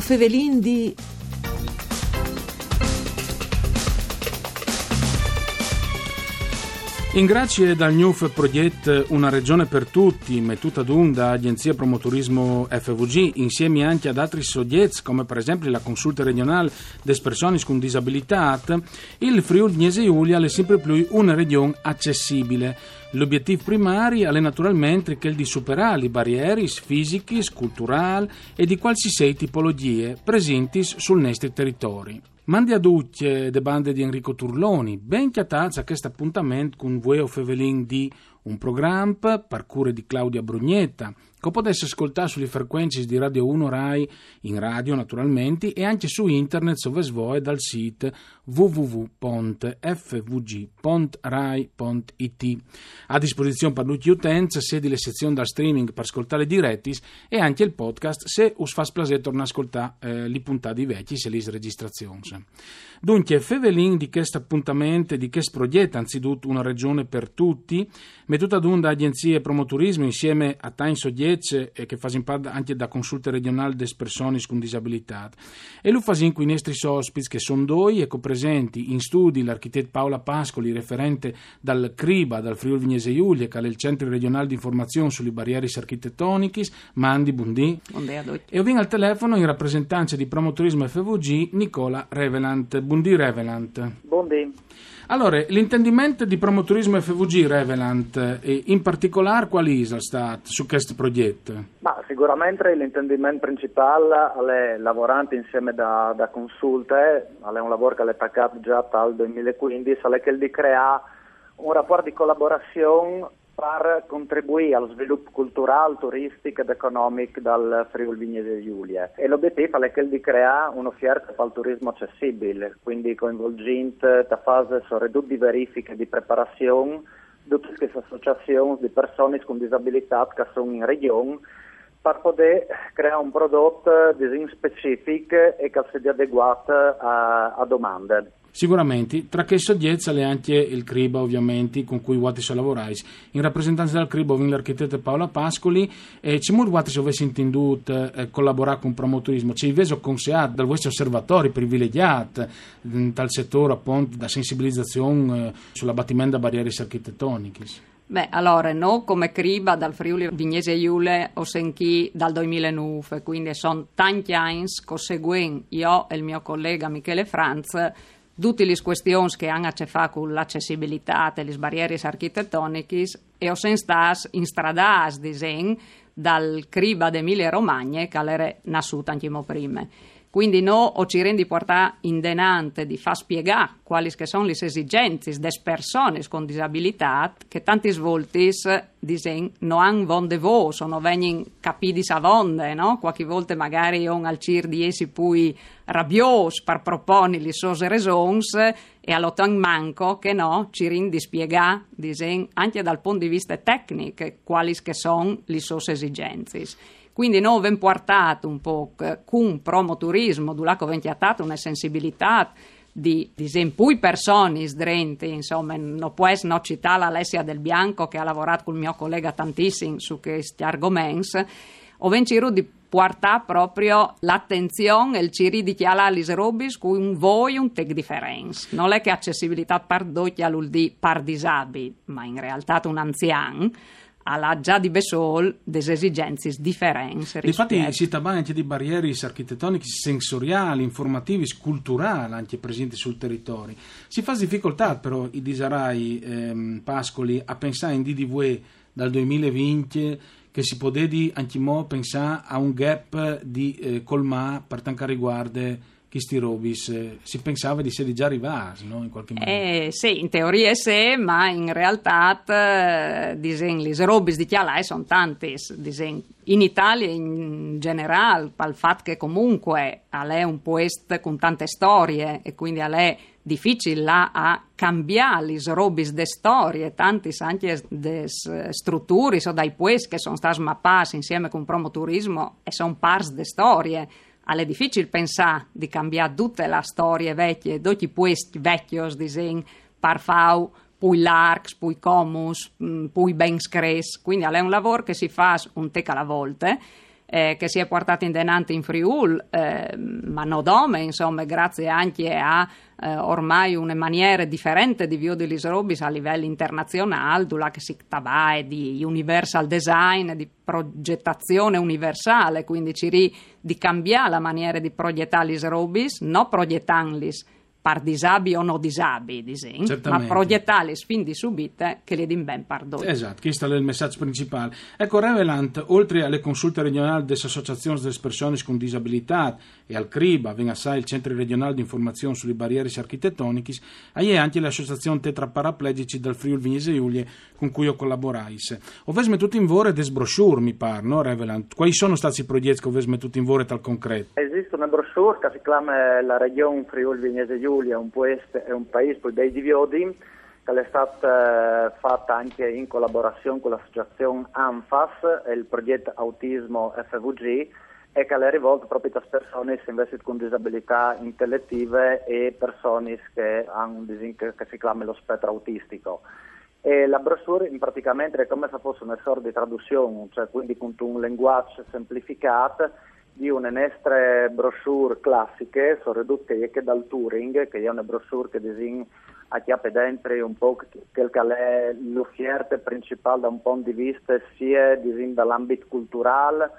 O Fevelin di... In grazie dal NUF Project Una regione per tutti, mettuta d'un da Agenzia Promoturismo FVG, insieme anche ad altri soggetti come per esempio la Consulta regionale des personas con disabilità, il Friuli Gnese Giulia è sempre più una regione accessibile. L'obiettivo primario è naturalmente quello di superare le barriere fisiche, culturali e di qualsiasi tipologie presenti sul nostro territorio. Mandi a tutti le bande di Enrico Turloni, ben chiatazza a questo appuntamento con Vueo Fevelin di un programma, parcure di Claudia Brugnetta, che potesse ascoltare sulle frequenze di Radio 1 Rai, in radio naturalmente, e anche su internet dove svoe dal sito www.fvg.rai.it. A disposizione per tutti gli utenti, sia le sezioni da streaming per ascoltare direttis e anche il podcast se us fa splasè torna a ascoltare eh, le puntate vecchie se le registrazioni. Dunque, Fevelin di questo appuntamento, di questo progetto, anzitutto una regione per tutti, mettuta ad un da agenzie promoturismo insieme a Soggetze e che fa parte anche da consulte regionali des personis con disabilità. E lo fa in qui i nostri ospiti che sono due e copresenti in studi l'architetto Paola Pascoli, referente dal CRIBA, dal Friuli Vignese Giulia, che è il Centro Regionale di Informazione sulle Barriere Architettoniche, Mandi Bundi. Buongiorno. E ho al telefono in rappresentanza di Promoturismo FVG Nicola Revelant. Buondì Revelant. Buondì. Allora, l'intendimento di promoturismo FVG Revelant, in particolare quali è stato su questo progetto? Ma sicuramente l'intendimento principale è lavorare insieme da, da consulte, è un lavoro che è pagato già dal 2015, è quello di creare un rapporto di collaborazione per contribuire allo sviluppo culturale, turistico ed economico del Friuli Vignese Giulia. E l'obiettivo è quello di creare un'offerta per il turismo accessibile, quindi coinvolgente da fase soprattutto di verifica e di preparazione tutte queste associazioni di persone con disabilità che sono in regione per poter creare un prodotto specifico e che sia adeguato a, a domande. Sicuramente, tra che soggetti è anche il CRIBA ovviamente con cui Wattis lavorai. In rappresentanza del CRIBA viene l'architetto Paola Pascoli e ci molti Wattis avessi intenduto eh, collaborare con promotorismo, ci veso consigliato dal vostro osservatori privilegiati dal settore appunto da sensibilizzazione eh, sull'abbattimento da barriere architettoniche. Beh, allora, noi come Criba dal Friuli Vignese Iule o Senchi dal 2009, quindi sono tanti anni che seguono io e il mio collega Michele Franz tutte le questioni che hanno a che fare con l'accessibilità e le barriere architettoniche e ho sentas in stradas disegni dal Criba d'Emilia Romagna che era nasciuta anche prima. Quindi noi ci rendi portare in denante di far spiegare quali sono le esigenze delle persone con disabilità che tanti svolti non hanno vonde vo, sono vengono capiti a vonde, no? Qualche volta magari on al cir di essi poi rabbios per proporre le sue ragioni e all'ottan manco che no, ci rendi spiegare anche dal punto di vista tecnico quali sono le sue esigenze. Quindi noi abbiamo portato un po' con promoturismo, abbiamo portato una sensibilità di, di esempio, persone sdrenti, insomma, non può essere no, citare Alessia Del Bianco che ha lavorato con il mio collega tantissimo su questi argomenti, ho vencito di portare proprio l'attenzione e il ciri di chiala alle robis con un voi un tech difference. Non è che accessibilità per dotti all'uldi par disabili, ma in realtà un anziano ha già di Besol delle esigenze differenti. Infatti si tratta anche di barriere architettoniche sensoriali, informativi, culturali anche presenti sul territorio. Si fa difficoltà però i disarai ehm, Pascoli a pensare in DDV dal 2020 che si può anche mo pensare a un gap di eh, colmà per tanto riguarda questi robis eh, si pensava di essere già arrivati no? in qualche modo. Eh, sì in teoria sì ma in realtà eh, le robis di Chialai sono tante in Italia in generale al fatto che comunque è un posto con tante storie e quindi è difficile là a cambiare le robis de storie. Tanti anche de strutture so dai poesti che sono stati mappati insieme con promoturismo e sono pars de storie è difficile pensare di cambiare tutte le storie vecchie, tutti questi vecchi disegni per fare poi l'arcs, poi comus, mm, poi ben scres, quindi è un lavoro che si fa un tec alla volta eh, che si è portato in denante in Friul, eh, ma non dome, insomma, grazie anche a eh, ormai una maniera differente di via degli robis a livello internazionale, dove si tratta di universal design, di progettazione universale, quindi ci ri di cambiare la maniera di progettare gli robis, non progettarli par disabi o no disabi, disin, ma proiettare fin di subite che le din ben pardon. Esatto, questo è il messaggio principale. Ecco, Revelant, oltre alle consulte regionali delle associazioni delle persone con disabilità e al CRIBA, venga assai il Centro regionale di informazione sulle barriere architettoniche, hai anche l'associazione Tetra Paraplegici del Friuli Vignese Giulie con cui ho collaborato. Ho tutto in vore des brochure, mi pare, no, Revelant? Quali sono stati i progetti che ho tutto in vore tal concreto? Esiste una brochure che si chiama la Regione Friuli Vignese Giulie Giulia un, è un paese dei diviodi che è stata eh, fatta anche in collaborazione con l'associazione ANFAS il progetto Autismo FVG e che è rivolto proprio a persone con disabilità intellettive e persone che che si chiama lo spettro autistico. E la brochure praticamente è come se fosse una sorta di traduzione, cioè quindi con un linguaggio semplificato di una nostre brochure classiche, sono ridotte anche dal Turing, che è una brochure che designa a chiappe dentro un po' quel che è l'offerta principale da un punto di vista sia dall'ambito culturale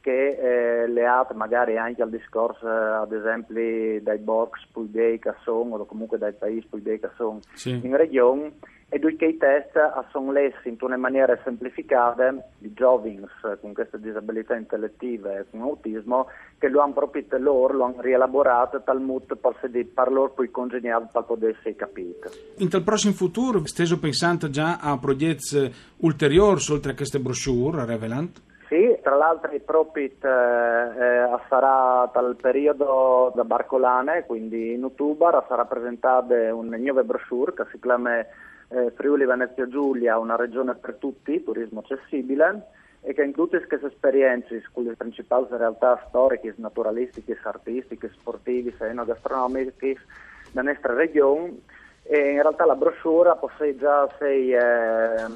che eh, leate magari anche al discorso ad esempio dai box pulgei che sono o comunque dai paesi pulgei che sono sì. in regione e due i test sono lessi in una maniera semplificata di giovani con queste disabilità intellettive e con autismo che lo hanno proprio loro, lo hanno rielaborato tal modo per loro poi congegnato per poter essere capito. In tal prossimo futuro, steso pensando già a progetti ulteriori oltre a queste brochure, Revelant? Sì, tra l'altro il Propit eh, eh, sarà dal periodo da Barcolane, quindi in ottobre sarà presentata una nuova brochure che si chiama eh, Friuli Venezia Giulia, una regione per tutti, turismo accessibile, e che include queste esperienze con le principali realtà storiche, naturalistiche, artistiche, sportive enogastronomiche della nostra regione. E in realtà la brochure possegge già sei, eh,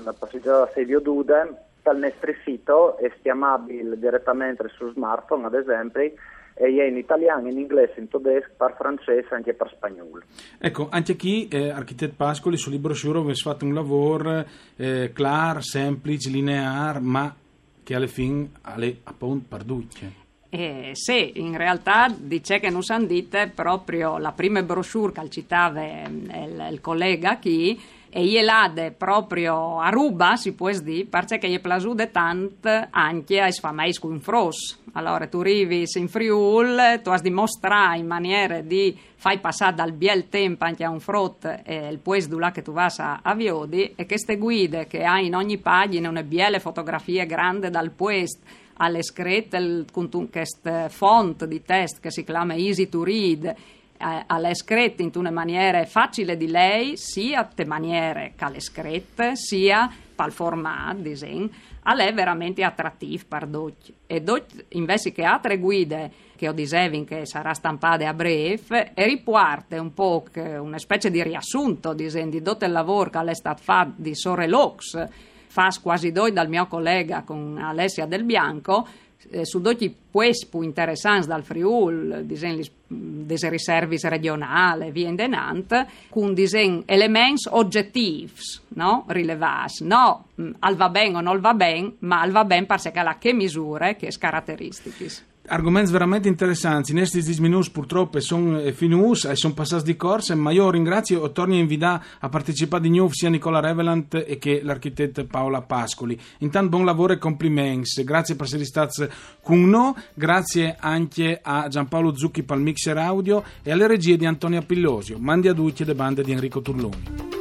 sei viodude dal nostro sito, è stiamabile direttamente su smartphone ad esempio, e è in italiano, in inglese, in tedesco, per francese e anche per spagnolo. Ecco, anche qui, eh, Architetto Pascoli, sul libro Sciuro avete fatto un lavoro eh, chiaro, semplice, lineare, ma che alla fine è appunto perduce. Eh, sì, in realtà dice che non sanno dite proprio la prima brochure che citava eh, il, il collega qui e gliel'ade proprio a ruba, si può dire, perché gli è piaciuto tanto anche a sfamais con fros. Allora, tu arrivi in Friul, tu hai dimostrato in maniera di fai passare dal biel tempo anche a un frott e il puesto là che tu vas a, a Viodi e queste guide che hai in ogni pagina una biele fotografie grande dal puesto alle scritte con questo font di test che si chiama Easy to Read alle scritte in una maniera facile di lei, sia te maniere che le scritte, sia pal format, disegno, a lei veramente attrattivo per tutti. E doc, invece che altre guide che ho dicevo che sarà stampate a breve, e riparte un po' una specie di riassunto disegno, di tutto il lavoro che è stato fatto di Sore Lux, fa quasi due dal mio collega con Alessia Del Bianco, eh, su doti puespu interessanti dal Friul, disegni des riservis regionale, via in denant, con disegni elements oggettivi, no? Rilevas, no mm, al va bene o non va bene, ma al va bene perché ha che misure, che caratteristiche. Argomenti veramente interessanti. In questi 10 minuti purtroppo sono finiti e sono passati di corsa, ma io ringrazio e torno a invitare a partecipare di nuovo sia Nicola Revelant che l'architetto Paola Pascoli. Intanto buon lavoro e complimenti. Grazie per essere stati con noi, grazie anche a Giampaolo Zucchi per il mixer audio e alle regie di Antonio Pillosio. Mandi a tutti le bande di Enrico Turloni.